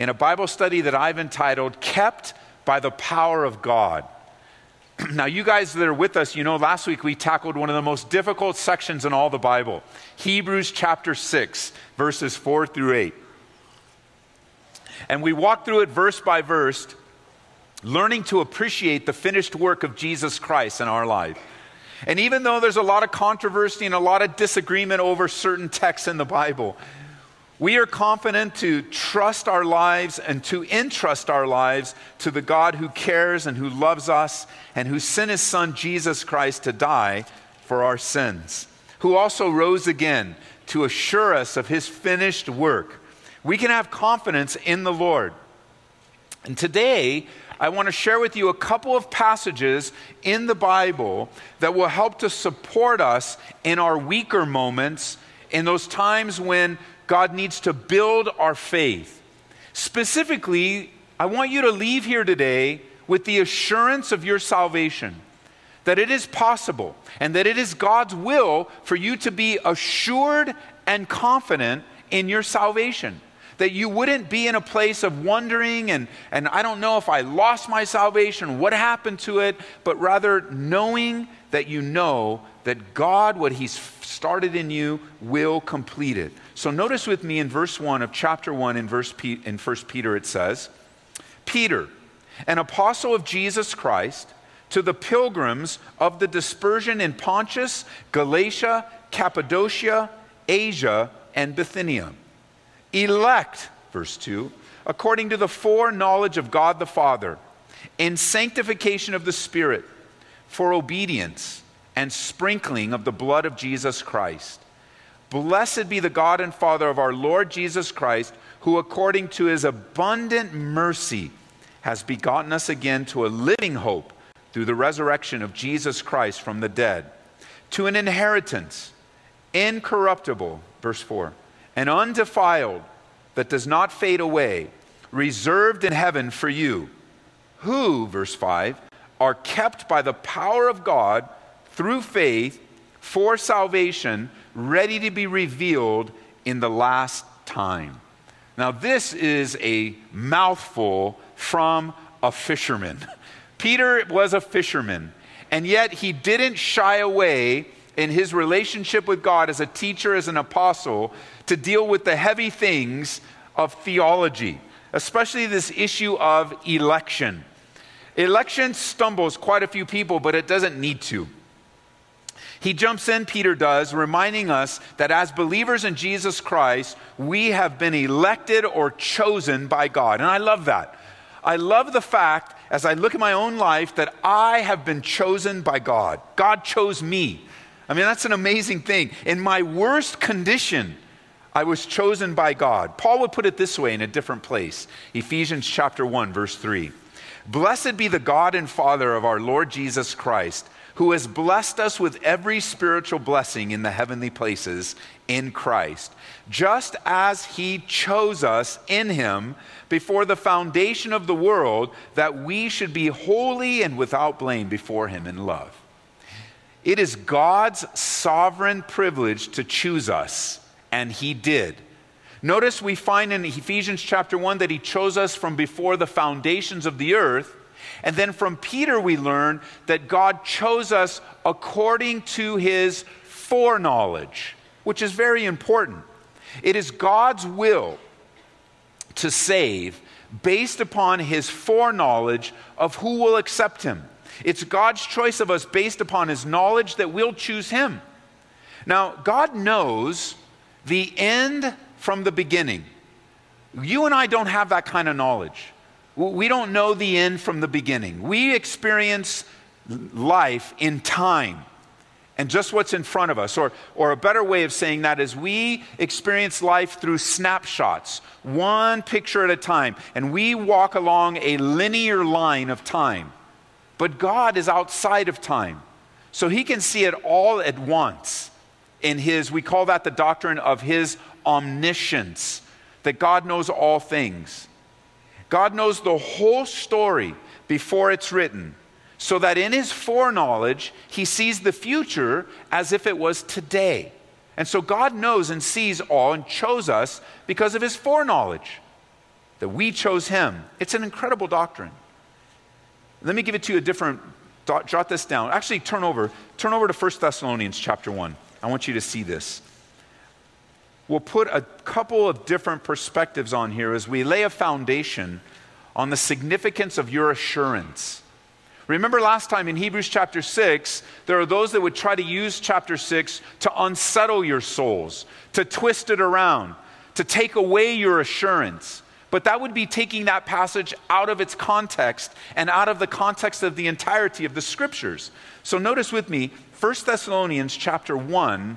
in a Bible study that I've entitled Kept by the Power of God. now, you guys that are with us, you know last week we tackled one of the most difficult sections in all the Bible Hebrews chapter 6, verses 4 through 8. And we walked through it verse by verse, learning to appreciate the finished work of Jesus Christ in our life. And even though there's a lot of controversy and a lot of disagreement over certain texts in the Bible, we are confident to trust our lives and to entrust our lives to the God who cares and who loves us and who sent his son Jesus Christ to die for our sins, who also rose again to assure us of his finished work. We can have confidence in the Lord. And today, I want to share with you a couple of passages in the Bible that will help to support us in our weaker moments, in those times when God needs to build our faith. Specifically, I want you to leave here today with the assurance of your salvation that it is possible and that it is God's will for you to be assured and confident in your salvation. That you wouldn't be in a place of wondering and, and I don't know if I lost my salvation, what happened to it, but rather knowing that you know that God, what He's started in you, will complete it. So notice with me in verse 1 of chapter 1 in, verse P, in 1 Peter, it says, Peter, an apostle of Jesus Christ, to the pilgrims of the dispersion in Pontus, Galatia, Cappadocia, Asia, and Bithynia. Elect, verse 2, according to the foreknowledge of God the Father, in sanctification of the Spirit, for obedience and sprinkling of the blood of Jesus Christ. Blessed be the God and Father of our Lord Jesus Christ, who according to his abundant mercy has begotten us again to a living hope through the resurrection of Jesus Christ from the dead, to an inheritance incorruptible, verse 4, and undefiled that does not fade away, reserved in heaven for you, who, verse 5, are kept by the power of God through faith for salvation ready to be revealed in the last time. Now, this is a mouthful from a fisherman. Peter was a fisherman, and yet he didn't shy away in his relationship with God as a teacher, as an apostle, to deal with the heavy things of theology, especially this issue of election. Election stumbles quite a few people, but it doesn't need to. He jumps in, Peter does, reminding us that as believers in Jesus Christ, we have been elected or chosen by God. And I love that. I love the fact, as I look at my own life, that I have been chosen by God. God chose me. I mean, that's an amazing thing. In my worst condition, I was chosen by God. Paul would put it this way in a different place Ephesians chapter 1, verse 3. Blessed be the God and Father of our Lord Jesus Christ who has blessed us with every spiritual blessing in the heavenly places in Christ, just as he chose us in him before the foundation of the world, that we should be holy and without blame before him in love. It is God's sovereign privilege to choose us, and he did. Notice we find in Ephesians chapter 1 that he chose us from before the foundations of the earth and then from Peter, we learn that God chose us according to his foreknowledge, which is very important. It is God's will to save based upon his foreknowledge of who will accept him. It's God's choice of us based upon his knowledge that we'll choose him. Now, God knows the end from the beginning. You and I don't have that kind of knowledge. We don't know the end from the beginning. We experience life in time. and just what's in front of us. Or, or a better way of saying that is we experience life through snapshots, one picture at a time, and we walk along a linear line of time. But God is outside of time. So he can see it all at once in his, we call that the doctrine of his omniscience, that God knows all things. God knows the whole story before it's written so that in his foreknowledge, he sees the future as if it was today. And so God knows and sees all and chose us because of his foreknowledge, that we chose him. It's an incredible doctrine. Let me give it to you a different, jot this down. Actually, turn over, turn over to 1 Thessalonians chapter 1. I want you to see this. We'll put a couple of different perspectives on here as we lay a foundation on the significance of your assurance Remember last time in Hebrews chapter 6, there are those that would try to use chapter 6 to unsettle your souls, to twist it around, to take away your assurance. But that would be taking that passage out of its context and out of the context of the entirety of the scriptures. So notice with me 1 Thessalonians chapter 1,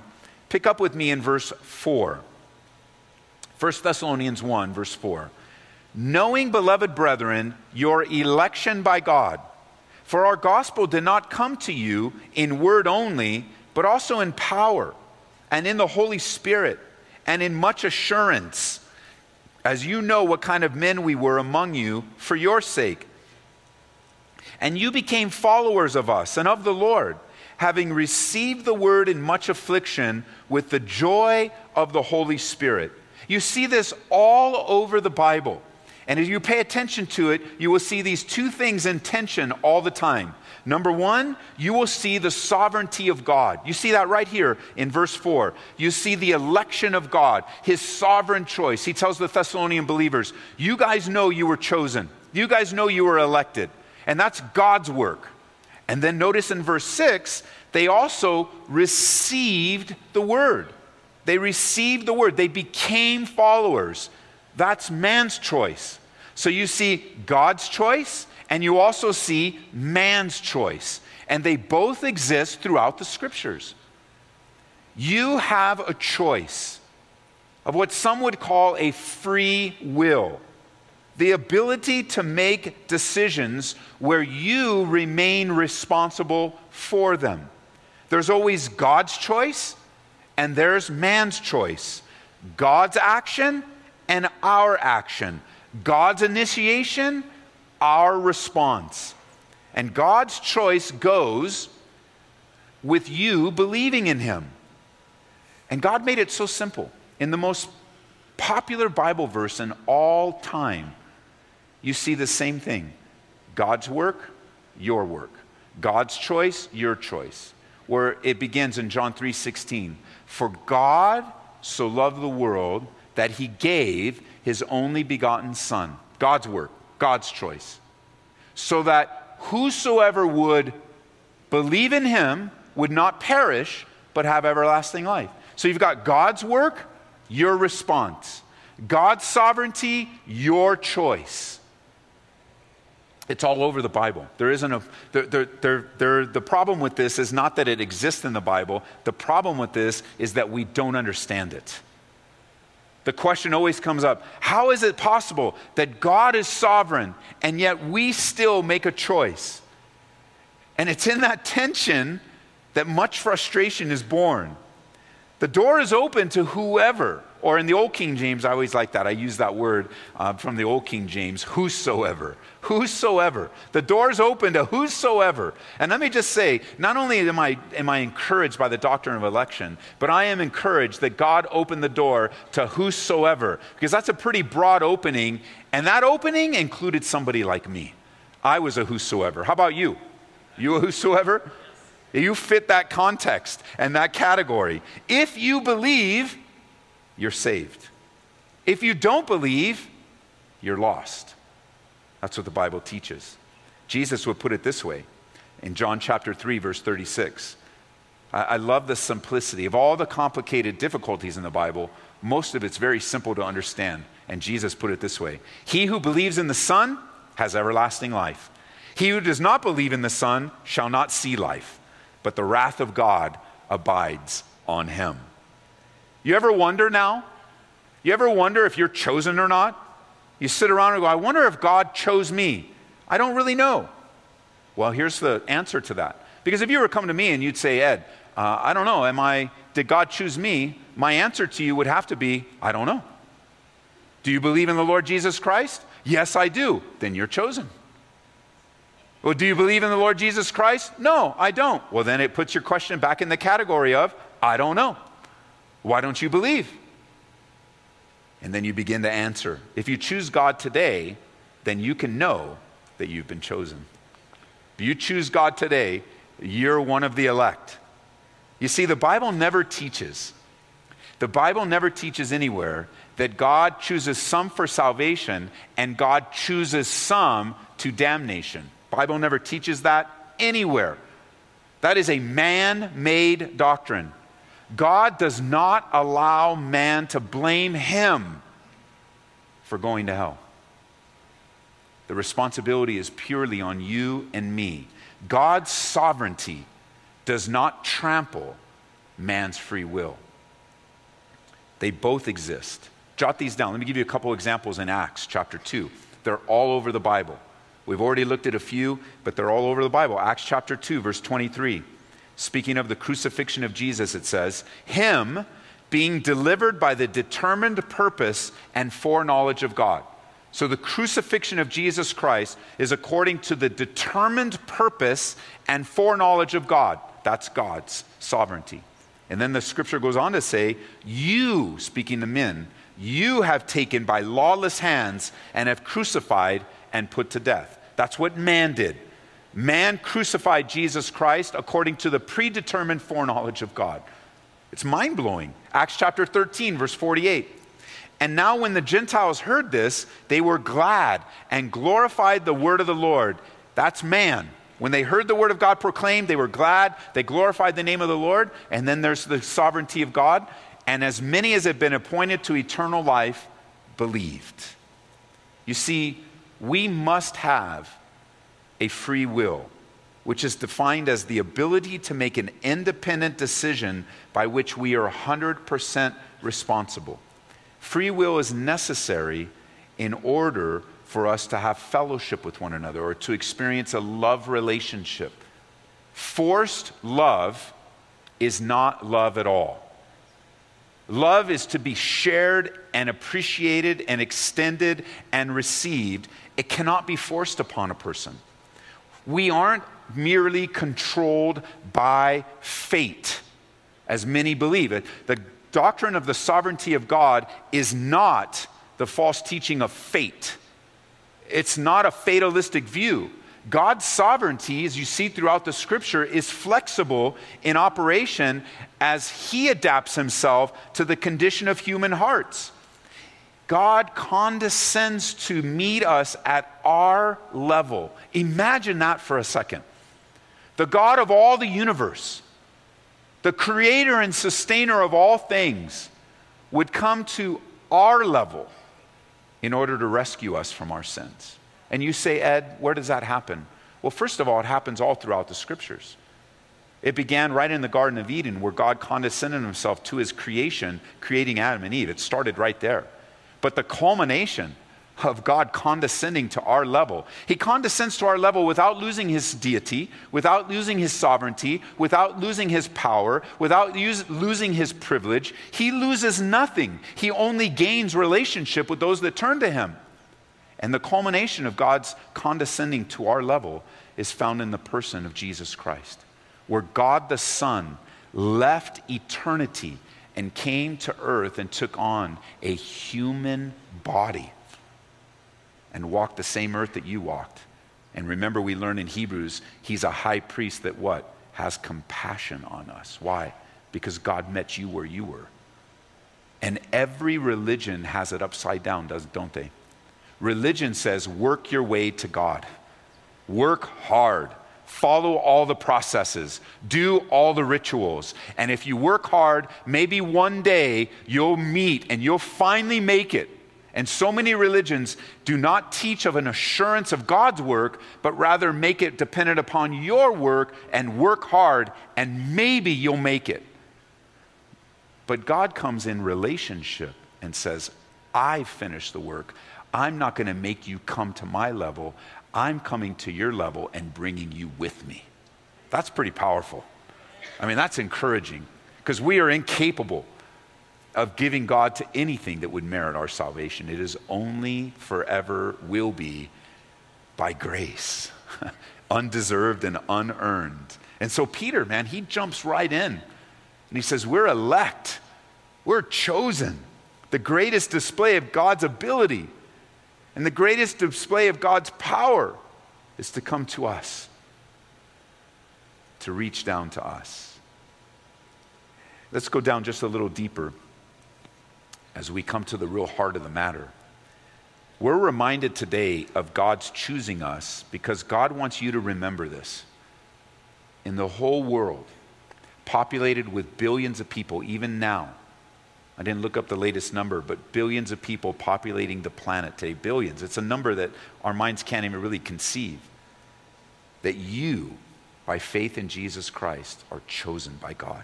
pick up with me in verse 4. 1 Thessalonians 1, verse 4. Knowing, beloved brethren, your election by God for our gospel did not come to you in word only, but also in power and in the Holy Spirit and in much assurance, as you know what kind of men we were among you for your sake. And you became followers of us and of the Lord, having received the word in much affliction with the joy of the Holy Spirit. You see this all over the Bible. And as you pay attention to it, you will see these two things in tension all the time. Number one, you will see the sovereignty of God. You see that right here in verse 4. You see the election of God, his sovereign choice. He tells the Thessalonian believers, You guys know you were chosen, you guys know you were elected. And that's God's work. And then notice in verse 6, they also received the word. They received the word, they became followers. That's man's choice. So you see God's choice and you also see man's choice. And they both exist throughout the scriptures. You have a choice of what some would call a free will the ability to make decisions where you remain responsible for them. There's always God's choice and there's man's choice. God's action and our action. God's initiation, our response. And God's choice goes with you believing in Him. And God made it so simple. In the most popular Bible verse in all time, you see the same thing God's work, your work. God's choice, your choice. Where it begins in John 3 16. For God so loved the world that he gave his only begotten Son. God's work, God's choice. So that whosoever would believe in him would not perish, but have everlasting life. So you've got God's work, your response. God's sovereignty, your choice. It's all over the Bible. There isn't a, there, there, there, the problem with this is not that it exists in the Bible. The problem with this is that we don't understand it. The question always comes up how is it possible that God is sovereign and yet we still make a choice? And it's in that tension that much frustration is born. The door is open to whoever, or in the Old King James, I always like that. I use that word uh, from the Old King James whosoever. Whosoever. The door is open to whosoever. And let me just say, not only am I, am I encouraged by the doctrine of election, but I am encouraged that God opened the door to whosoever, because that's a pretty broad opening. And that opening included somebody like me. I was a whosoever. How about you? You a whosoever? You fit that context and that category. If you believe, you're saved. If you don't believe, you're lost. That's what the Bible teaches. Jesus would put it this way in John chapter 3, verse 36. I, I love the simplicity of all the complicated difficulties in the Bible. Most of it's very simple to understand. And Jesus put it this way He who believes in the Son has everlasting life. He who does not believe in the Son shall not see life, but the wrath of God abides on him. You ever wonder now? You ever wonder if you're chosen or not? You sit around and go, I wonder if God chose me. I don't really know. Well, here's the answer to that. Because if you were coming to me and you'd say, Ed, uh, I don't know, am I, did God choose me? My answer to you would have to be, I don't know. Do you believe in the Lord Jesus Christ? Yes, I do. Then you're chosen. Well, do you believe in the Lord Jesus Christ? No, I don't. Well, then it puts your question back in the category of, I don't know. Why don't you believe? And then you begin to answer. If you choose God today, then you can know that you've been chosen. If you choose God today, you're one of the elect. You see, the Bible never teaches, the Bible never teaches anywhere that God chooses some for salvation and God chooses some to damnation. Bible never teaches that anywhere. That is a man-made doctrine. God does not allow man to blame him for going to hell. The responsibility is purely on you and me. God's sovereignty does not trample man's free will. They both exist. Jot these down. Let me give you a couple examples in Acts chapter 2. They're all over the Bible. We've already looked at a few, but they're all over the Bible. Acts chapter 2, verse 23. Speaking of the crucifixion of Jesus, it says, Him being delivered by the determined purpose and foreknowledge of God. So the crucifixion of Jesus Christ is according to the determined purpose and foreknowledge of God. That's God's sovereignty. And then the scripture goes on to say, You, speaking to men, you have taken by lawless hands and have crucified and put to death. That's what man did. Man crucified Jesus Christ according to the predetermined foreknowledge of God. It's mind blowing. Acts chapter 13, verse 48. And now, when the Gentiles heard this, they were glad and glorified the word of the Lord. That's man. When they heard the word of God proclaimed, they were glad. They glorified the name of the Lord. And then there's the sovereignty of God. And as many as had been appointed to eternal life believed. You see, we must have a free will, which is defined as the ability to make an independent decision by which we are 100% responsible. Free will is necessary in order for us to have fellowship with one another or to experience a love relationship. Forced love is not love at all. Love is to be shared and appreciated and extended and received. It cannot be forced upon a person. We aren't merely controlled by fate, as many believe. The doctrine of the sovereignty of God is not the false teaching of fate, it's not a fatalistic view. God's sovereignty, as you see throughout the scripture, is flexible in operation as He adapts Himself to the condition of human hearts. God condescends to meet us at our level. Imagine that for a second. The God of all the universe, the creator and sustainer of all things, would come to our level in order to rescue us from our sins. And you say, Ed, where does that happen? Well, first of all, it happens all throughout the scriptures. It began right in the Garden of Eden where God condescended himself to his creation, creating Adam and Eve. It started right there. But the culmination of God condescending to our level. He condescends to our level without losing his deity, without losing his sovereignty, without losing his power, without use, losing his privilege. He loses nothing. He only gains relationship with those that turn to him. And the culmination of God's condescending to our level is found in the person of Jesus Christ, where God the Son left eternity and came to earth and took on a human body and walked the same earth that you walked. And remember, we learn in Hebrews, he's a high priest that what? Has compassion on us. Why? Because God met you where you were. And every religion has it upside down, does, don't they? Religion says, work your way to God, work hard, follow all the processes, do all the rituals. And if you work hard, maybe one day you'll meet and you'll finally make it. And so many religions do not teach of an assurance of God's work, but rather make it dependent upon your work and work hard, and maybe you'll make it. But God comes in relationship and says, I finished the work. I'm not going to make you come to my level. I'm coming to your level and bringing you with me. That's pretty powerful. I mean, that's encouraging because we are incapable of giving God to anything that would merit our salvation. It is only forever will be by grace, undeserved and unearned. And so, Peter, man, he jumps right in and he says, We're elect, we're chosen. The greatest display of God's ability and the greatest display of God's power is to come to us, to reach down to us. Let's go down just a little deeper as we come to the real heart of the matter. We're reminded today of God's choosing us because God wants you to remember this. In the whole world, populated with billions of people, even now, I didn't look up the latest number, but billions of people populating the planet today. Billions. It's a number that our minds can't even really conceive. That you, by faith in Jesus Christ, are chosen by God.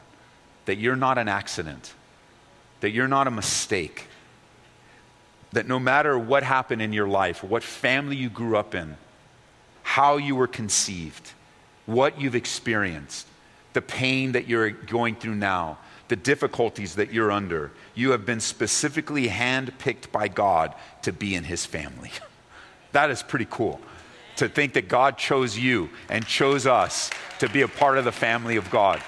That you're not an accident that you're not a mistake, that no matter what happened in your life, what family you grew up in, how you were conceived, what you've experienced, the pain that you're going through now, the difficulties that you're under, you have been specifically handpicked by God to be in His family. that is pretty cool to think that God chose you and chose us to be a part of the family of God.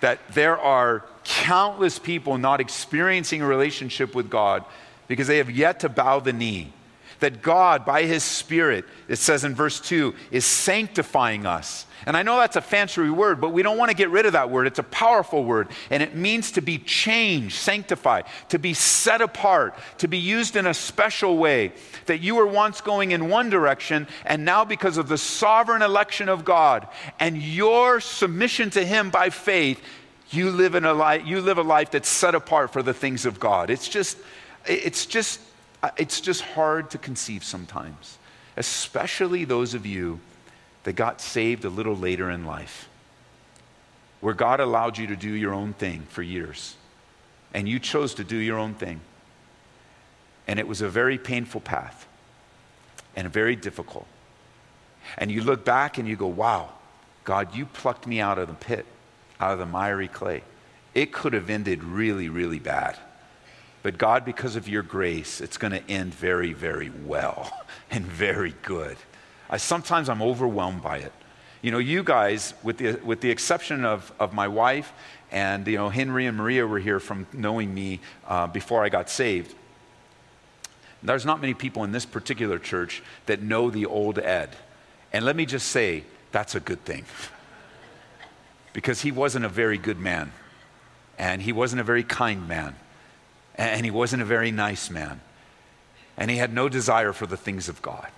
That there are countless people not experiencing a relationship with God because they have yet to bow the knee. That God, by His Spirit, it says in verse 2, is sanctifying us. And I know that's a fancy word, but we don't want to get rid of that word. It's a powerful word, and it means to be changed, sanctified, to be set apart, to be used in a special way. That you were once going in one direction, and now, because of the sovereign election of God and your submission to Him by faith, you live, in a life, you live a life that's set apart for the things of God. It's just, it's just, it's just hard to conceive sometimes, especially those of you that got saved a little later in life, where God allowed you to do your own thing for years, and you chose to do your own thing. And it was a very painful path and very difficult. And you look back and you go, wow, God, you plucked me out of the pit out of the miry clay. It could have ended really, really bad. But God, because of your grace, it's going to end very, very well and very good. I, sometimes I'm overwhelmed by it. You know, you guys, with the, with the exception of, of my wife and, you know, Henry and Maria were here from knowing me uh, before I got saved. There's not many people in this particular church that know the old Ed. And let me just say, that's a good thing. because he wasn't a very good man, and he wasn't a very kind man, and he wasn't a very nice man, and he had no desire for the things of God.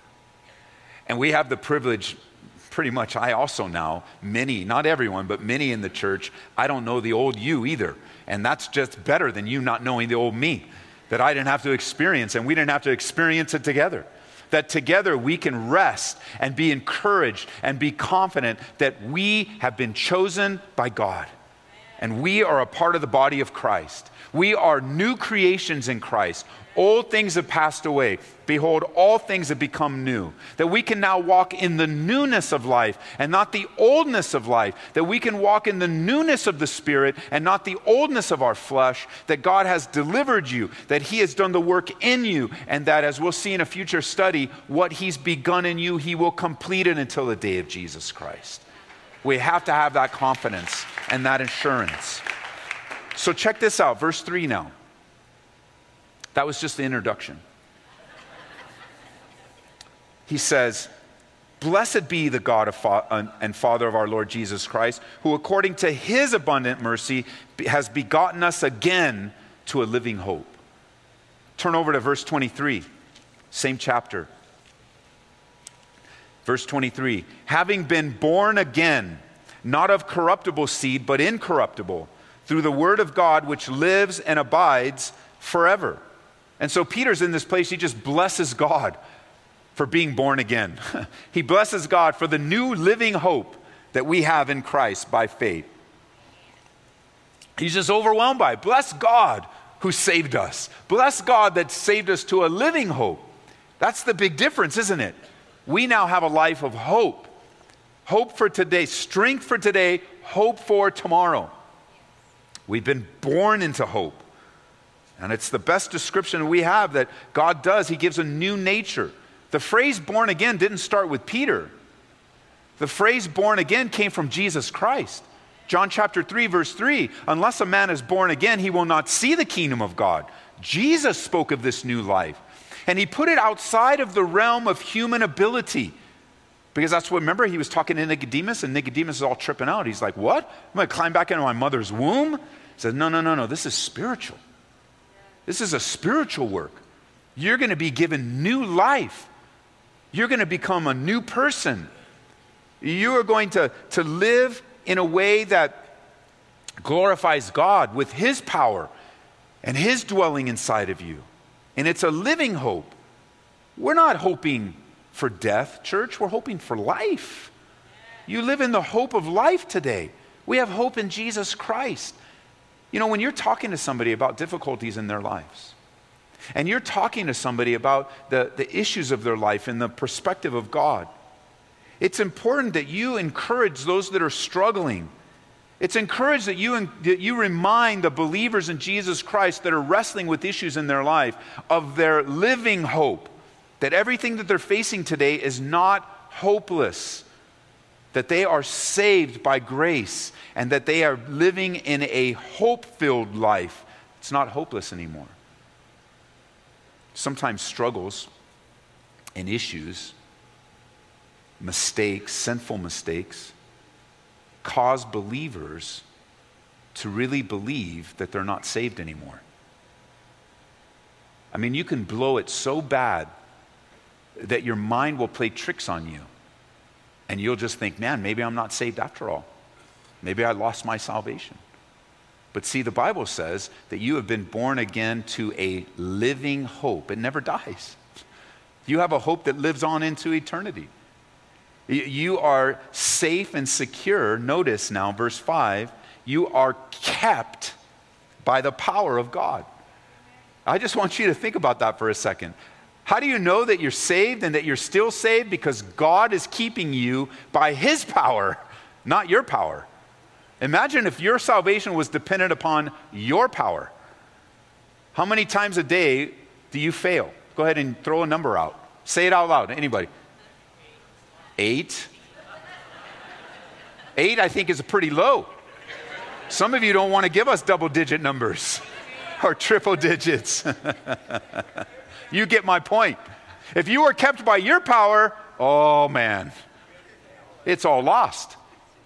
And we have the privilege, pretty much, I also now, many, not everyone, but many in the church, I don't know the old you either. And that's just better than you not knowing the old me that I didn't have to experience, and we didn't have to experience it together that together we can rest and be encouraged and be confident that we have been chosen by God. And we are a part of the body of Christ. We are new creations in Christ. Old things have passed away. Behold, all things have become new. That we can now walk in the newness of life and not the oldness of life. That we can walk in the newness of the Spirit and not the oldness of our flesh. That God has delivered you, that He has done the work in you, and that, as we'll see in a future study, what He's begun in you, He will complete it until the day of Jesus Christ. We have to have that confidence and that assurance. So, check this out, verse 3 now. That was just the introduction. He says, Blessed be the God fa- and Father of our Lord Jesus Christ, who according to his abundant mercy has begotten us again to a living hope. Turn over to verse 23, same chapter. Verse 23 Having been born again, not of corruptible seed, but incorruptible, through the word of God which lives and abides forever. And so Peter's in this place, he just blesses God for being born again. he blesses God for the new living hope that we have in Christ by faith. He's just overwhelmed by it. Bless God who saved us. Bless God that saved us to a living hope. That's the big difference, isn't it? We now have a life of hope. Hope for today, strength for today, hope for tomorrow. We've been born into hope. And it's the best description we have that God does. He gives a new nature. The phrase born again didn't start with Peter. The phrase born again came from Jesus Christ. John chapter 3, verse 3 Unless a man is born again, he will not see the kingdom of God. Jesus spoke of this new life. And he put it outside of the realm of human ability. Because that's what, remember, he was talking to Nicodemus, and Nicodemus is all tripping out. He's like, What? I'm going to climb back into my mother's womb? He says, No, no, no, no. This is spiritual. This is a spiritual work. You're going to be given new life. You're going to become a new person. You are going to, to live in a way that glorifies God with His power and His dwelling inside of you. And it's a living hope. We're not hoping for death, church, we're hoping for life. You live in the hope of life today. We have hope in Jesus Christ. You know, when you're talking to somebody about difficulties in their lives, and you're talking to somebody about the, the issues of their life in the perspective of God, it's important that you encourage those that are struggling. It's encouraged that you, that you remind the believers in Jesus Christ that are wrestling with issues in their life of their living hope, that everything that they're facing today is not hopeless, that they are saved by grace, and that they are living in a hope filled life. It's not hopeless anymore. Sometimes struggles and issues mistakes, sinful mistakes, cause believers to really believe that they're not saved anymore. I mean, you can blow it so bad that your mind will play tricks on you. And you'll just think, man, maybe I'm not saved after all. Maybe I lost my salvation. But see, the Bible says that you have been born again to a living hope. It never dies. You have a hope that lives on into eternity. You are safe and secure. Notice now, verse 5 you are kept by the power of God. I just want you to think about that for a second. How do you know that you're saved and that you're still saved? Because God is keeping you by His power, not your power. Imagine if your salvation was dependent upon your power. How many times a day do you fail? Go ahead and throw a number out. Say it out loud. Anybody? Eight? Eight, I think, is a pretty low. Some of you don't want to give us double digit numbers or triple digits. you get my point. If you are kept by your power, oh man, it's all lost.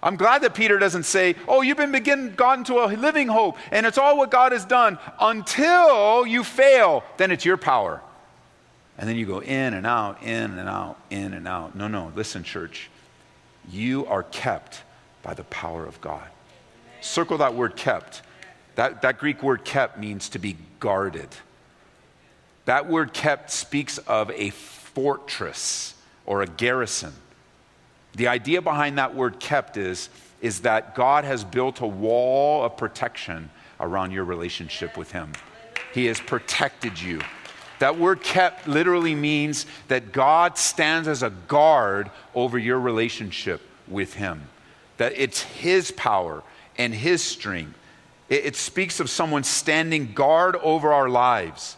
I'm glad that Peter doesn't say, Oh, you've been begin, gotten to a living hope, and it's all what God has done until you fail, then it's your power. And then you go in and out, in and out, in and out. No, no, listen, church. You are kept by the power of God. Circle that word kept. That, that Greek word kept means to be guarded. That word kept speaks of a fortress or a garrison. The idea behind that word kept is, is that God has built a wall of protection around your relationship with Him. He has protected you. That word kept literally means that God stands as a guard over your relationship with Him, that it's His power and His strength. It, it speaks of someone standing guard over our lives.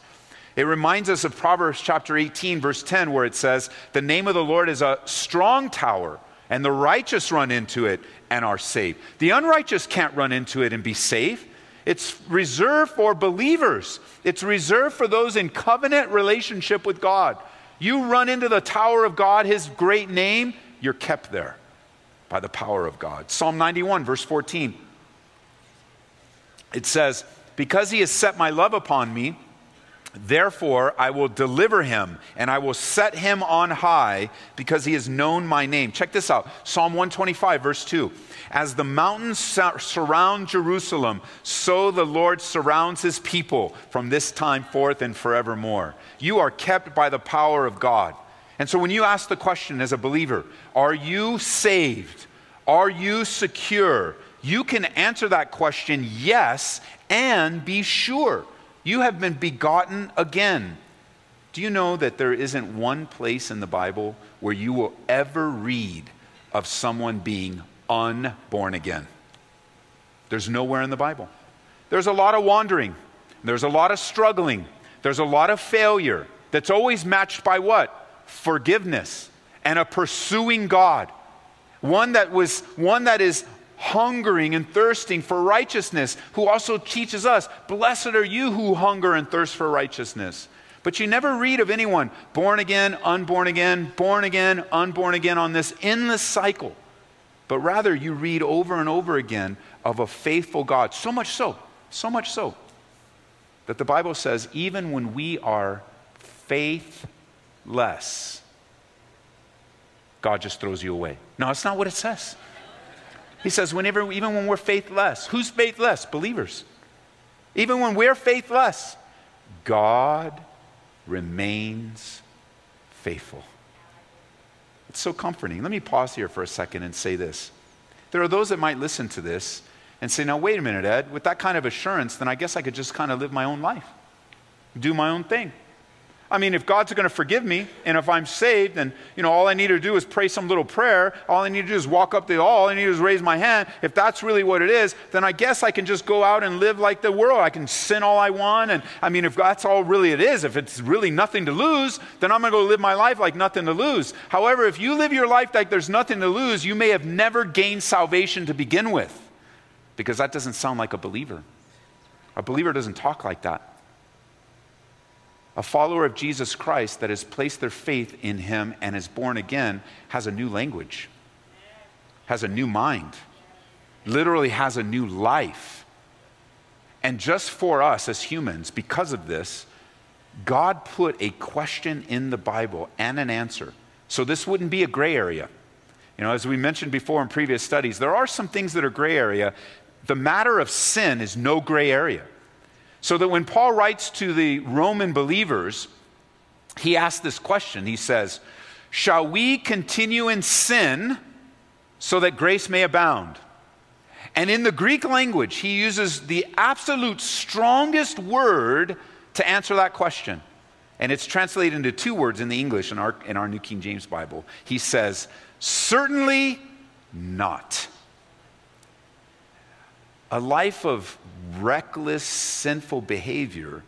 It reminds us of Proverbs chapter 18, verse 10, where it says, The name of the Lord is a strong tower, and the righteous run into it and are safe. The unrighteous can't run into it and be safe. It's reserved for believers, it's reserved for those in covenant relationship with God. You run into the tower of God, his great name, you're kept there by the power of God. Psalm 91, verse 14. It says, Because he has set my love upon me, Therefore, I will deliver him and I will set him on high because he has known my name. Check this out Psalm 125, verse 2. As the mountains surround Jerusalem, so the Lord surrounds his people from this time forth and forevermore. You are kept by the power of God. And so when you ask the question as a believer, are you saved? Are you secure? You can answer that question yes and be sure you have been begotten again. Do you know that there isn't one place in the Bible where you will ever read of someone being unborn again? There's nowhere in the Bible. There's a lot of wandering, there's a lot of struggling, there's a lot of failure that's always matched by what? Forgiveness and a pursuing God. One that was one that is hungering and thirsting for righteousness, who also teaches us, Blessed are you who hunger and thirst for righteousness. But you never read of anyone born again, unborn again, born again, unborn again on this in the cycle. But rather, you read over and over again of a faithful God. So much so, so much so, that the Bible says, even when we are faithless, God just throws you away. No, that's not what it says. He says, whenever, even when we're faithless, who's faithless? Believers. Even when we're faithless, God remains faithful. It's so comforting. Let me pause here for a second and say this. There are those that might listen to this and say, now, wait a minute, Ed, with that kind of assurance, then I guess I could just kind of live my own life, do my own thing. I mean, if God's going to forgive me, and if I'm saved, and you know, all I need to do is pray some little prayer. All I need to do is walk up the all I need to do is raise my hand. If that's really what it is, then I guess I can just go out and live like the world. I can sin all I want, and I mean, if that's all really it is, if it's really nothing to lose, then I'm going to go live my life like nothing to lose. However, if you live your life like there's nothing to lose, you may have never gained salvation to begin with, because that doesn't sound like a believer. A believer doesn't talk like that. A follower of Jesus Christ that has placed their faith in him and is born again has a new language, has a new mind, literally has a new life. And just for us as humans, because of this, God put a question in the Bible and an answer. So this wouldn't be a gray area. You know, as we mentioned before in previous studies, there are some things that are gray area. The matter of sin is no gray area. So that when Paul writes to the Roman believers, he asks this question. He says, Shall we continue in sin so that grace may abound? And in the Greek language, he uses the absolute strongest word to answer that question. And it's translated into two words in the English in our, in our New King James Bible. He says, Certainly not. A life of reckless, sinful behavior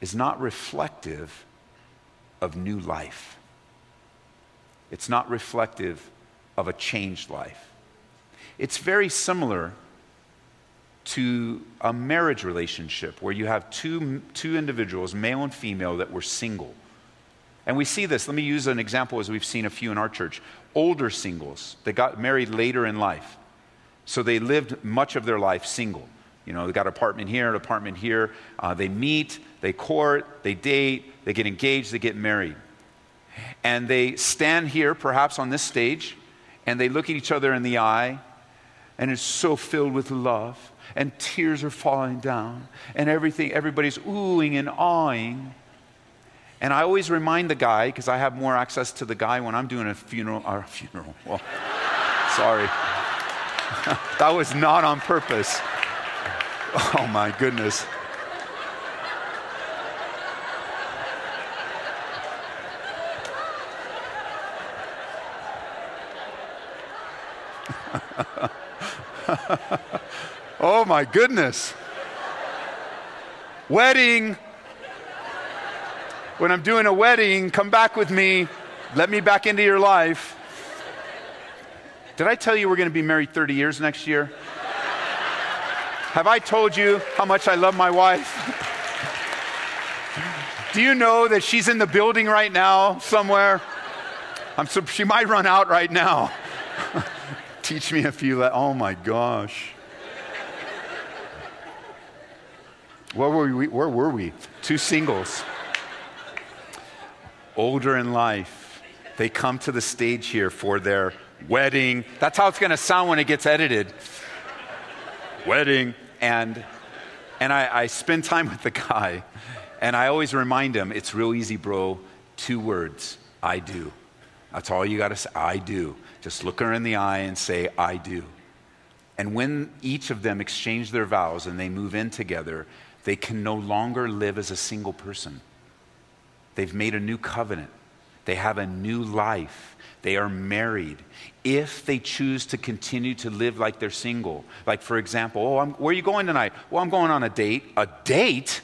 is not reflective of new life. It's not reflective of a changed life. It's very similar to a marriage relationship where you have two, two individuals, male and female, that were single. And we see this. Let me use an example as we've seen a few in our church. Older singles that got married later in life. So they lived much of their life single. You know, they got an apartment here, an apartment here. Uh, they meet, they court, they date, they get engaged, they get married. And they stand here, perhaps on this stage, and they look at each other in the eye, and it's so filled with love, and tears are falling down, and everything, everybody's oohing and awing. And I always remind the guy, because I have more access to the guy when I'm doing a funeral, or a funeral, well, sorry. that was not on purpose. Oh my goodness. oh my goodness. Wedding. When I'm doing a wedding, come back with me. Let me back into your life. Did I tell you we're going to be married 30 years next year? Have I told you how much I love my wife? Do you know that she's in the building right now somewhere? I'm so, she might run out right now. Teach me a few. Le- oh my gosh. Where were we? Where were we? Two singles. Older in life, they come to the stage here for their wedding. That's how it's going to sound when it gets edited. wedding. And, and I, I spend time with the guy, and I always remind him it's real easy, bro. Two words I do. That's all you got to say. I do. Just look her in the eye and say, I do. And when each of them exchange their vows and they move in together, they can no longer live as a single person. They've made a new covenant, they have a new life. They are married. If they choose to continue to live like they're single, like for example, oh, I'm, where are you going tonight? Well, I'm going on a date. A date?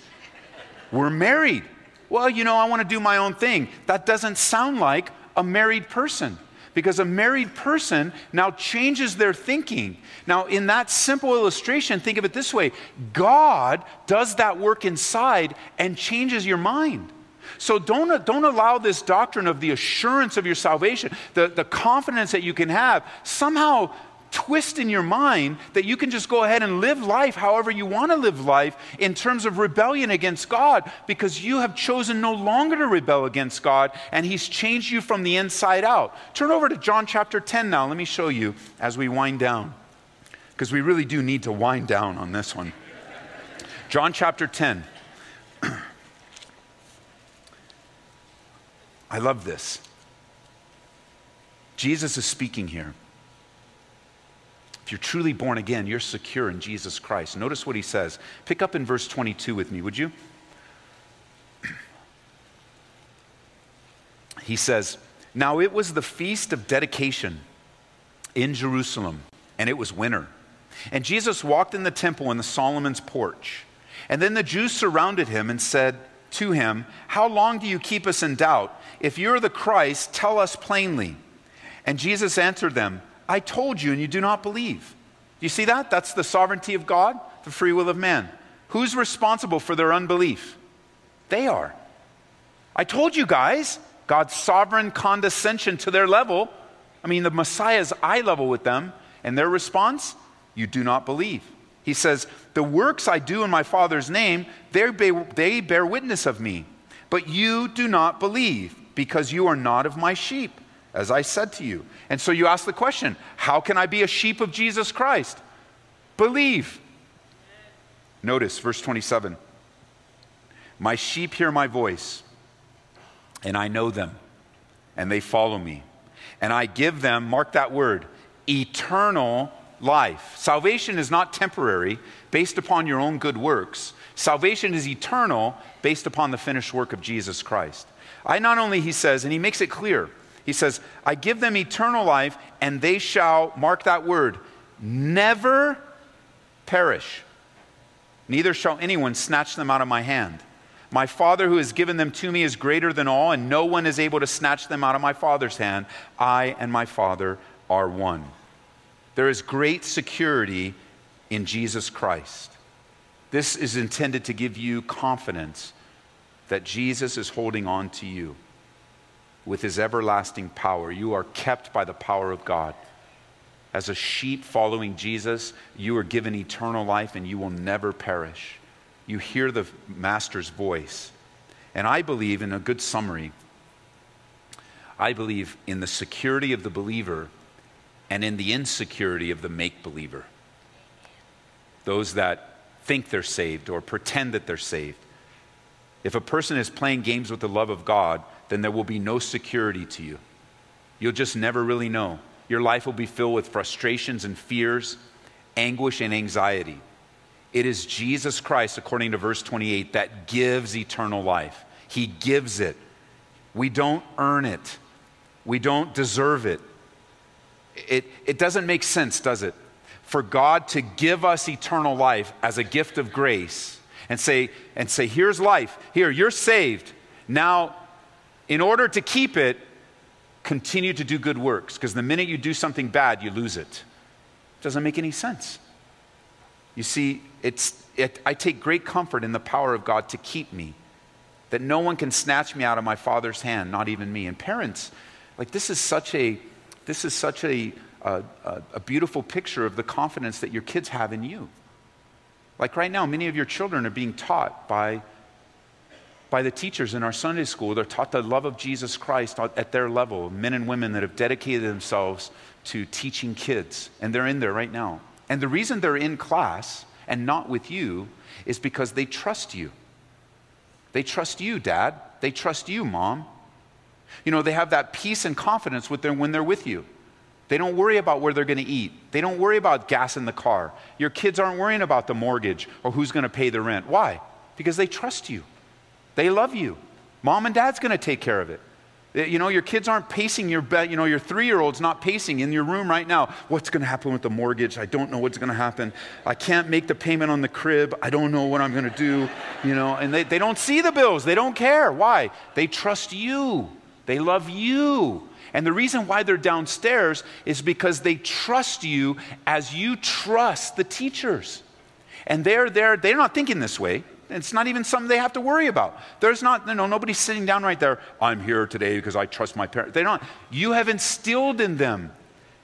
We're married. Well, you know, I want to do my own thing. That doesn't sound like a married person because a married person now changes their thinking. Now, in that simple illustration, think of it this way God does that work inside and changes your mind. So don't, don't allow this doctrine of the assurance of your salvation, the, the confidence that you can have, somehow twist in your mind that you can just go ahead and live life however you want to live life in terms of rebellion against God because you have chosen no longer to rebel against God and He's changed you from the inside out. Turn over to John chapter 10 now. Let me show you as we wind down because we really do need to wind down on this one. John chapter 10. I love this. Jesus is speaking here. If you're truly born again, you're secure in Jesus Christ. Notice what he says. Pick up in verse 22 with me, would you? He says, Now it was the feast of dedication in Jerusalem, and it was winter. And Jesus walked in the temple in the Solomon's porch. And then the Jews surrounded him and said to him, How long do you keep us in doubt? If you're the Christ, tell us plainly. And Jesus answered them, I told you, and you do not believe. Do you see that? That's the sovereignty of God, the free will of man. Who's responsible for their unbelief? They are. I told you guys, God's sovereign condescension to their level. I mean, the Messiah's eye level with them, and their response, you do not believe. He says, The works I do in my Father's name, they bear witness of me. But you do not believe, because you are not of my sheep as I said to you. And so you ask the question how can I be a sheep of Jesus Christ? Believe. Notice verse 27 My sheep hear my voice, and I know them, and they follow me. And I give them, mark that word, eternal life. Salvation is not temporary, based upon your own good works. Salvation is eternal, based upon the finished work of Jesus Christ. I not only, he says, and he makes it clear, he says, I give them eternal life, and they shall, mark that word, never perish. Neither shall anyone snatch them out of my hand. My Father who has given them to me is greater than all, and no one is able to snatch them out of my Father's hand. I and my Father are one. There is great security in Jesus Christ. This is intended to give you confidence that Jesus is holding on to you with his everlasting power. You are kept by the power of God. As a sheep following Jesus, you are given eternal life and you will never perish. You hear the Master's voice. And I believe, in a good summary, I believe in the security of the believer and in the insecurity of the make believer. Those that think they're saved or pretend that they're saved. If a person is playing games with the love of God, then there will be no security to you. You'll just never really know. Your life will be filled with frustrations and fears, anguish and anxiety. It is Jesus Christ, according to verse 28, that gives eternal life. He gives it. We don't earn it, we don't deserve it. It, it doesn't make sense, does it? For God to give us eternal life as a gift of grace and say, and say, here's life. Here, you're saved. Now in order to keep it, continue to do good works, because the minute you do something bad, you lose it. It doesn't make any sense. You see, it's, it, I take great comfort in the power of God to keep me, that no one can snatch me out of my Father's hand, not even me. And parents, like this is such a, this is such a, a, a beautiful picture of the confidence that your kids have in you. Like right now, many of your children are being taught by, by the teachers in our Sunday school. They're taught the love of Jesus Christ at their level, men and women that have dedicated themselves to teaching kids. And they're in there right now. And the reason they're in class and not with you is because they trust you. They trust you, dad. They trust you, mom. You know, they have that peace and confidence with them when they're with you. They don't worry about where they're going to eat. They don't worry about gas in the car. Your kids aren't worrying about the mortgage or who's going to pay the rent. Why? Because they trust you. They love you. Mom and dad's going to take care of it. Eh, you know, your kids aren't pacing your bed. You know, your three year old's not pacing in your room right now. What's going to happen with the mortgage? I don't know what's going to happen. I can't make the payment on the crib. I don't know what I'm going to do. You know, and they, they don't see the bills. They don't care. Why? They trust you, they love you. And the reason why they're downstairs is because they trust you as you trust the teachers. And they're there, they're not thinking this way. It's not even something they have to worry about. There's not, you know, nobody's sitting down right there, I'm here today because I trust my parents. They're not. You have instilled in them,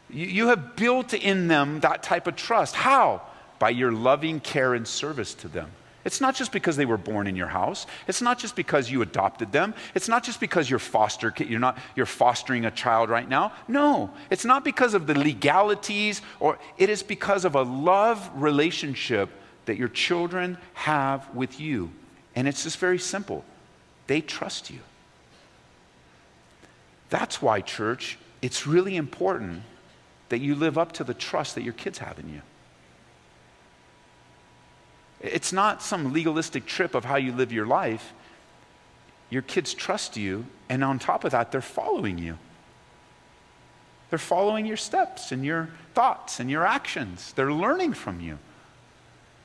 you, you have built in them that type of trust. How? By your loving care and service to them. It's not just because they were born in your house. It's not just because you adopted them. It's not just because you're foster you're not you're fostering a child right now. No, it's not because of the legalities or it is because of a love relationship that your children have with you. And it's just very simple they trust you. That's why, church, it's really important that you live up to the trust that your kids have in you. It's not some legalistic trip of how you live your life. Your kids trust you, and on top of that, they're following you. They're following your steps and your thoughts and your actions. They're learning from you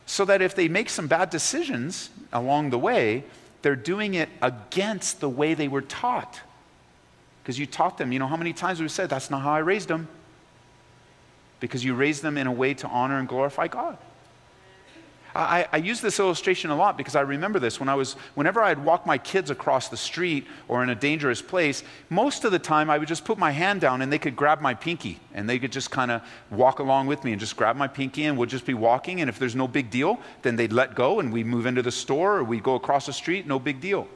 so that if they make some bad decisions along the way, they're doing it against the way they were taught. Because you taught them, you know, how many times we said, that's not how I raised them? Because you raised them in a way to honor and glorify God. I, I, use this illustration a lot because I remember this when I was, whenever I'd walk my kids across the street or in a dangerous place, most of the time I would just put my hand down and they could grab my pinky and they could just kind of walk along with me and just grab my pinky and we'll just be walking. And if there's no big deal, then they'd let go and we move into the store or we go across the street, no big deal.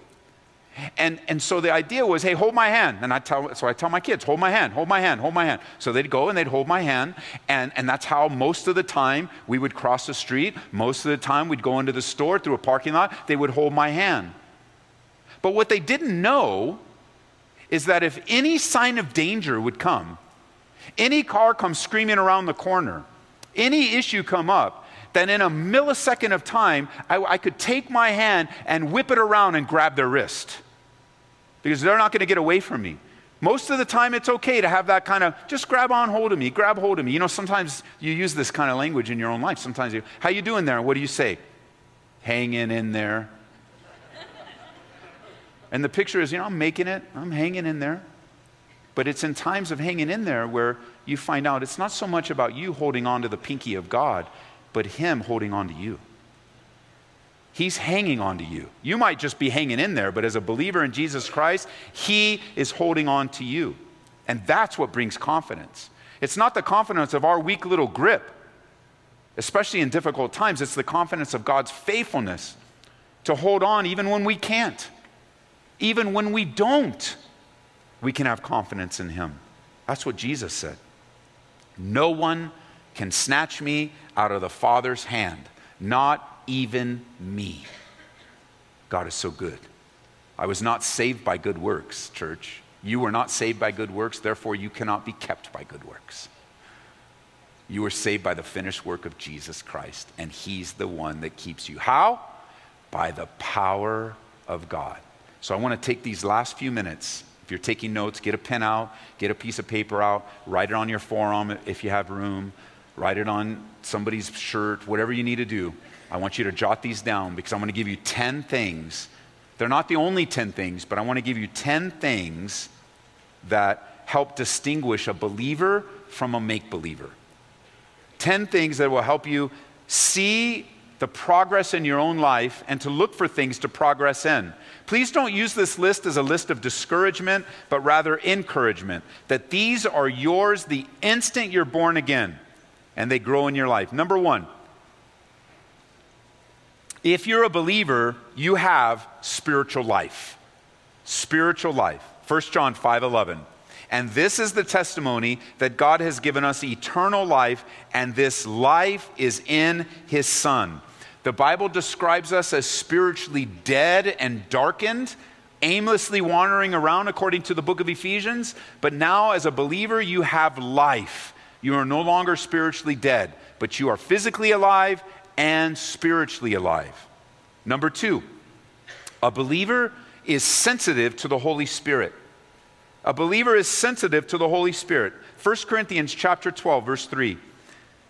And, and so the idea was, hey, hold my hand. And I tell, so I tell my kids, hold my hand, hold my hand, hold my hand. So they'd go and they'd hold my hand. And, and that's how most of the time we would cross the street. Most of the time we'd go into the store through a parking lot. They would hold my hand. But what they didn't know is that if any sign of danger would come, any car comes screaming around the corner, any issue come up, then in a millisecond of time, I, I could take my hand and whip it around and grab their wrist because they're not going to get away from me. Most of the time, it's okay to have that kind of just grab on hold of me, grab hold of me. You know, sometimes you use this kind of language in your own life. Sometimes you, how you doing there? What do you say? Hanging in there. and the picture is, you know, I'm making it. I'm hanging in there. But it's in times of hanging in there where you find out it's not so much about you holding on to the pinky of God, but Him holding on to you. He's hanging on to you. You might just be hanging in there, but as a believer in Jesus Christ, He is holding on to you. And that's what brings confidence. It's not the confidence of our weak little grip, especially in difficult times. It's the confidence of God's faithfulness to hold on even when we can't. Even when we don't, we can have confidence in Him. That's what Jesus said. No one can snatch me out of the Father's hand, not even me. God is so good. I was not saved by good works, church. You were not saved by good works, therefore, you cannot be kept by good works. You were saved by the finished work of Jesus Christ, and He's the one that keeps you. How? By the power of God. So I want to take these last few minutes. If you're taking notes, get a pen out, get a piece of paper out, write it on your forearm if you have room, write it on somebody's shirt, whatever you need to do. I want you to jot these down because I'm going to give you 10 things. They're not the only 10 things, but I want to give you 10 things that help distinguish a believer from a make believer. 10 things that will help you see the progress in your own life and to look for things to progress in. Please don't use this list as a list of discouragement, but rather encouragement. That these are yours the instant you're born again and they grow in your life. Number one, If you're a believer, you have spiritual life. Spiritual life. 1 John 5:11. And this is the testimony that God has given us eternal life, and this life is in his Son. The Bible describes us as spiritually dead and darkened, aimlessly wandering around according to the book of Ephesians. But now, as a believer, you have life. You are no longer spiritually dead, but you are physically alive and spiritually alive. Number two, a believer is sensitive to the Holy Spirit. A believer is sensitive to the Holy Spirit. 1 Corinthians chapter 12 verse 3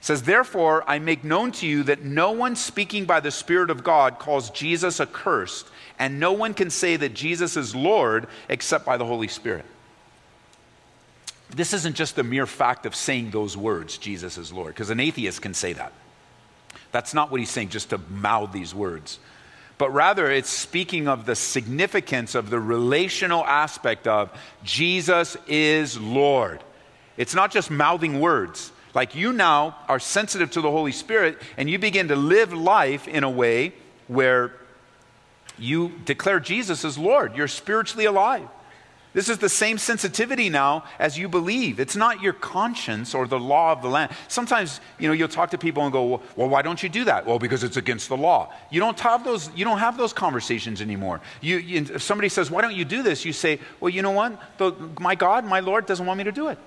says therefore I make known to you that no one speaking by the spirit of God calls Jesus accursed and no one can say that Jesus is Lord except by the Holy Spirit. This isn't just the mere fact of saying those words Jesus is Lord because an atheist can say that. That's not what he's saying just to mouth these words but rather it's speaking of the significance of the relational aspect of Jesus is Lord. It's not just mouthing words. Like you now are sensitive to the Holy Spirit and you begin to live life in a way where you declare Jesus as Lord. You're spiritually alive. This is the same sensitivity now as you believe. It's not your conscience or the law of the land. Sometimes, you know, you'll talk to people and go, "Well, why don't you do that?" Well, because it's against the law. You don't have those you don't have those conversations anymore. You, you, if somebody says, "Why don't you do this?" you say, "Well, you know what? The, my God, my Lord doesn't want me to do it."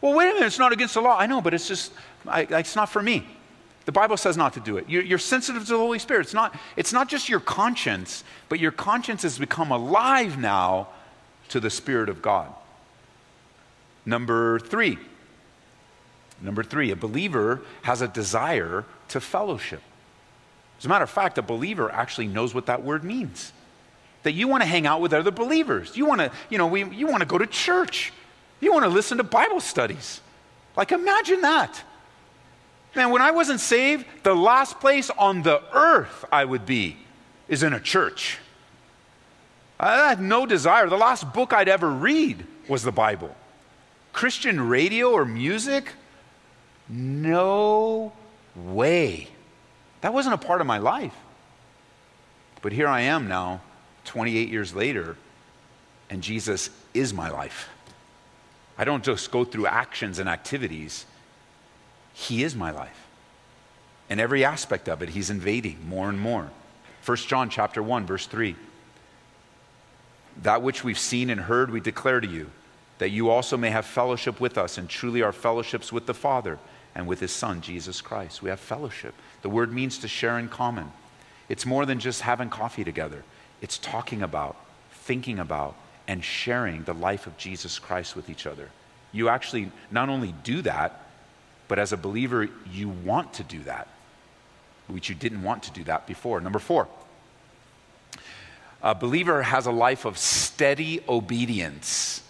Well, wait a minute, it's not against the law. I know, but it's just I, it's not for me. The Bible says not to do it. You're, you're, sensitive to the Holy Spirit. It's not, it's not just your conscience, but your conscience has become alive now to the Spirit of God. Number three, number three, a believer has a desire to fellowship. As a matter of fact, a believer actually knows what that word means. That you want to hang out with other believers. You want to, you know, we, you want to go to church. You want to listen to Bible studies. Like, imagine that. Man, when I wasn't saved, the last place on the earth I would be is in a church. I had no desire. The last book I'd ever read was the Bible. Christian radio or music? No way. That wasn't a part of my life. But here I am now, 28 years later, and Jesus is my life. I don't just go through actions and activities, He is my life. And every aspect of it, He's invading more and more. 1 John chapter 1, verse 3. That which we've seen and heard, we declare to you, that you also may have fellowship with us, and truly our fellowships with the Father and with his Son, Jesus Christ. We have fellowship. The word means to share in common. It's more than just having coffee together, it's talking about, thinking about, and sharing the life of Jesus Christ with each other. You actually not only do that, but as a believer, you want to do that, which you didn't want to do that before. Number four, a believer has a life of steady obedience.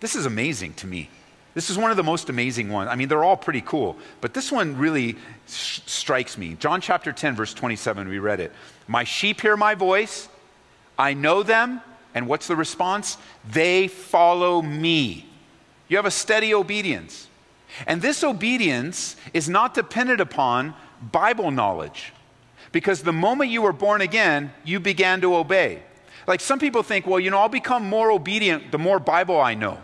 This is amazing to me. This is one of the most amazing ones. I mean, they're all pretty cool, but this one really sh- strikes me. John chapter 10, verse 27, we read it. My sheep hear my voice, I know them, and what's the response? They follow me. You have a steady obedience. And this obedience is not dependent upon Bible knowledge. Because the moment you were born again, you began to obey. Like some people think, well, you know, I'll become more obedient the more Bible I know.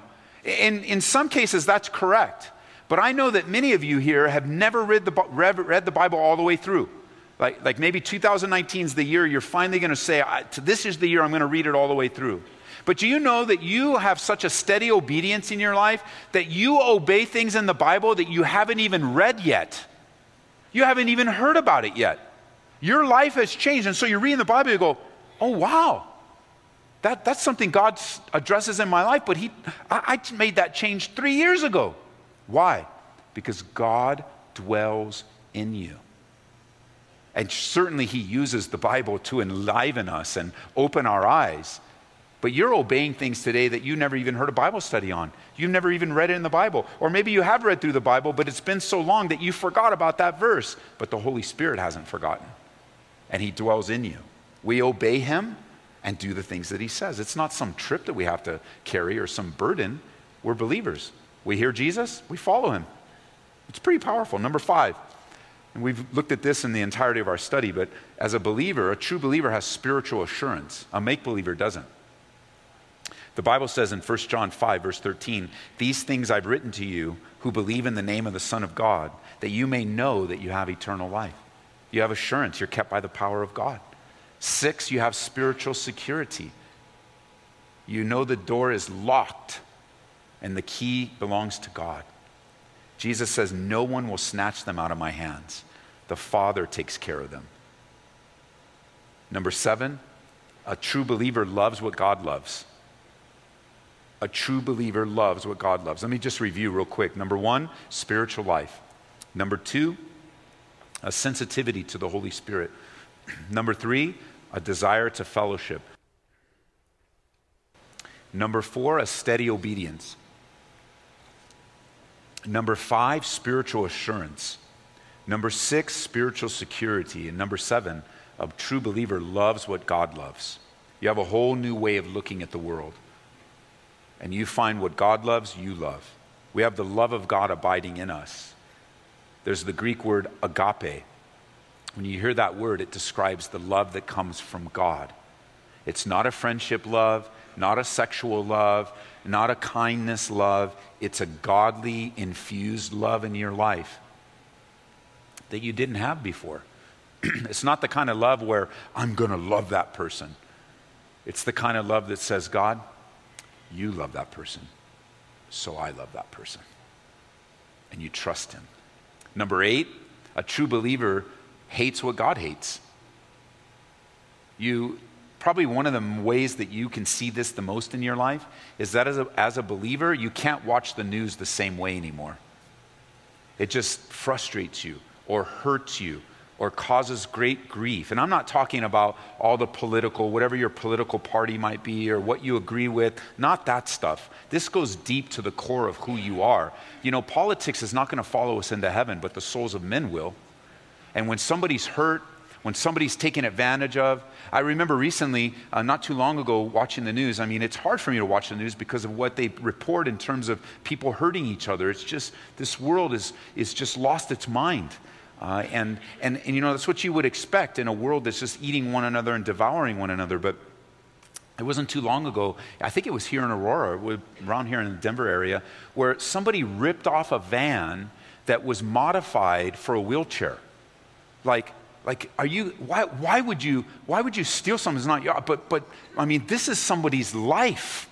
In, in some cases, that's correct. But I know that many of you here have never read the, read, read the Bible all the way through. Like, like maybe 2019 is the year you're finally going to say, This is the year I'm going to read it all the way through. But do you know that you have such a steady obedience in your life that you obey things in the Bible that you haven't even read yet? You haven't even heard about it yet. Your life has changed. And so you read in the Bible, you go, oh, wow. That, that's something God addresses in my life, but he, I, I made that change three years ago. Why? Because God dwells in you. And certainly, He uses the Bible to enliven us and open our eyes. But you're obeying things today that you never even heard a Bible study on. You've never even read it in the Bible. Or maybe you have read through the Bible, but it's been so long that you forgot about that verse. But the Holy Spirit hasn't forgotten and He dwells in you. We obey Him and do the things that He says. It's not some trip that we have to carry or some burden. We're believers. We hear Jesus, we follow Him. It's pretty powerful. Number five, And we've looked at this in the entirety of our study, but as a believer, a true believer has spiritual assurance. A make believer doesn't. The Bible says in 1 John 5, verse 13, These things I've written to you who believe in the name of the Son of God, that you may know that you have eternal life. You have assurance, you're kept by the power of God. Six, you have spiritual security. You know the door is locked and the key belongs to God. Jesus says, No one will snatch them out of my hands. The Father takes care of them. Number seven, a true believer loves what God loves. A true believer loves what God loves. Let me just review real quick. Number one, spiritual life. Number two, a sensitivity to the Holy Spirit. Number three, a desire to fellowship. Number four, a steady obedience. Number five, spiritual assurance. Number six, spiritual security. And number seven, a true believer loves what God loves. You have a whole new way of looking at the world. And you find what God loves, you love. We have the love of God abiding in us. There's the Greek word agape. When you hear that word, it describes the love that comes from God. It's not a friendship love, not a sexual love, not a kindness love. It's a godly infused love in your life that you didn't have before. it's not the kind of love where I'm going to love that person. It's the kind of love that says, God, you love that person, so I love that person. And you trust him. Number eight, a true believer hates what God hates. You probably one of the ways that you can see this the most in your life is that as a, as a believer, you can't watch the news the same way anymore. It just frustrates you or hurts you or causes great grief. And I'm not talking about all the political, whatever your political party might be or what you agree with, not that stuff. This goes deep to the core of who you are. You know, politics is not going to follow us into heaven, but the souls of men will. And when somebody's hurt when somebody's taken advantage of. I remember recently, uh, not too long ago, watching the news. I mean, it's hard for me to watch the news because of what they report in terms of people hurting each other. It's just, this world is, is just lost its mind. Uh, and, and, and, you know, that's what you would expect in a world that's just eating one another and devouring one another. But it wasn't too long ago, I think it was here in Aurora, around here in the Denver area, where somebody ripped off a van that was modified for a wheelchair. Like, like, are you, why, why, would you, why would you steal something that's not yours? But, but, I mean, this is somebody's life.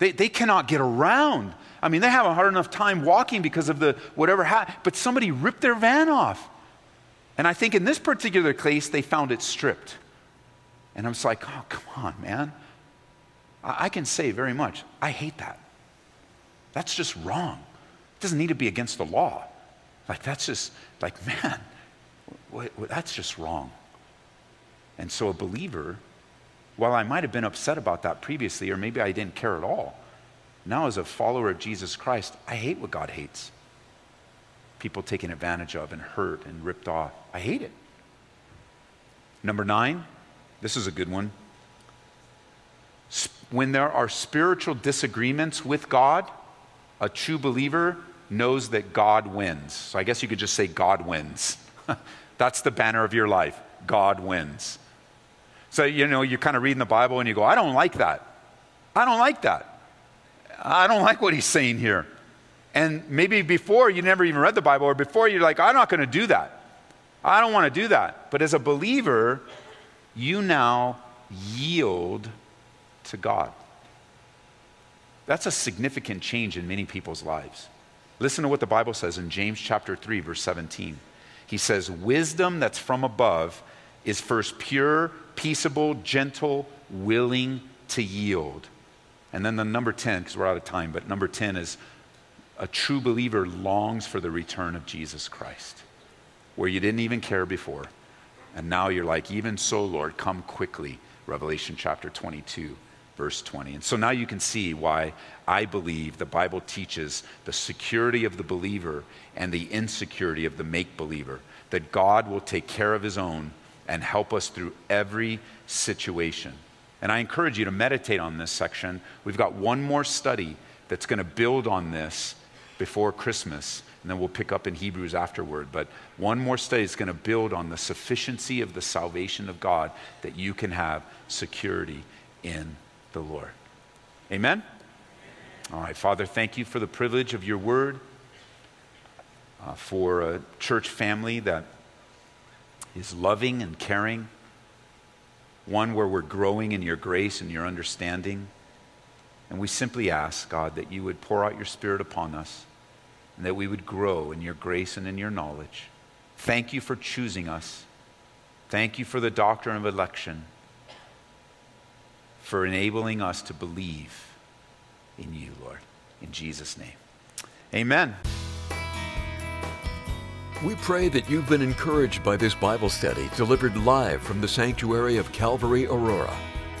They, they cannot get around. I mean, they have a hard enough time walking because of the whatever happened, but somebody ripped their van off. And I think in this particular case, they found it stripped. And I was like, oh, come on, man. I, I can say very much, I hate that. That's just wrong. It doesn't need to be against the law. Like, that's just, like, man, that's just wrong. And so a believer, while I might have been upset about that previously, or maybe I didn't care at all, now as a follower of Jesus Christ, I hate what God hates. People taken advantage of and hurt and ripped off. I hate it. Number nine, this is a good one. When there are spiritual disagreements with God, a true believer knows that God wins. So I guess you could just say God wins. That's the banner of your life. God wins. So, you know, you're kind of reading the Bible and you go, I don't like that. I don't like that. I don't like what he's saying here. And maybe before you never even read the Bible, or before you're like, I'm not going to do that. I don't want to do that. But as a believer, you now yield to God. That's a significant change in many people's lives. Listen to what the Bible says in James chapter 3, verse 17. He says, Wisdom that's from above is first pure, peaceable, gentle, willing to yield. And then the number 10, because we're out of time, but number 10 is a true believer longs for the return of Jesus Christ, where you didn't even care before. And now you're like, even so, Lord, come quickly. Revelation chapter 22 verse 20. And so now you can see why I believe the Bible teaches the security of the believer and the insecurity of the make believer, that God will take care of his own and help us through every situation. And I encourage you to meditate on this section. We've got one more study that's going to build on this before Christmas. and then we'll pick up in Hebrews afterward. But one more study is going to build on the sufficiency of the salvation of God that you can have security in the Lord. Amen? All right, Father, thank you for the privilege of your word, uh, for a church family that is loving and caring, one where we're growing in your grace and your understanding. And we simply ask, God, that you would pour out your Spirit upon us and that we would grow in your grace and in your knowledge. Thank you for choosing us. Thank you for the doctrine of election, for enabling us to believe in you, Lord. In Jesus' name. Amen. We pray that you've been encouraged by this Bible study delivered live from the sanctuary of Calvary Aurora.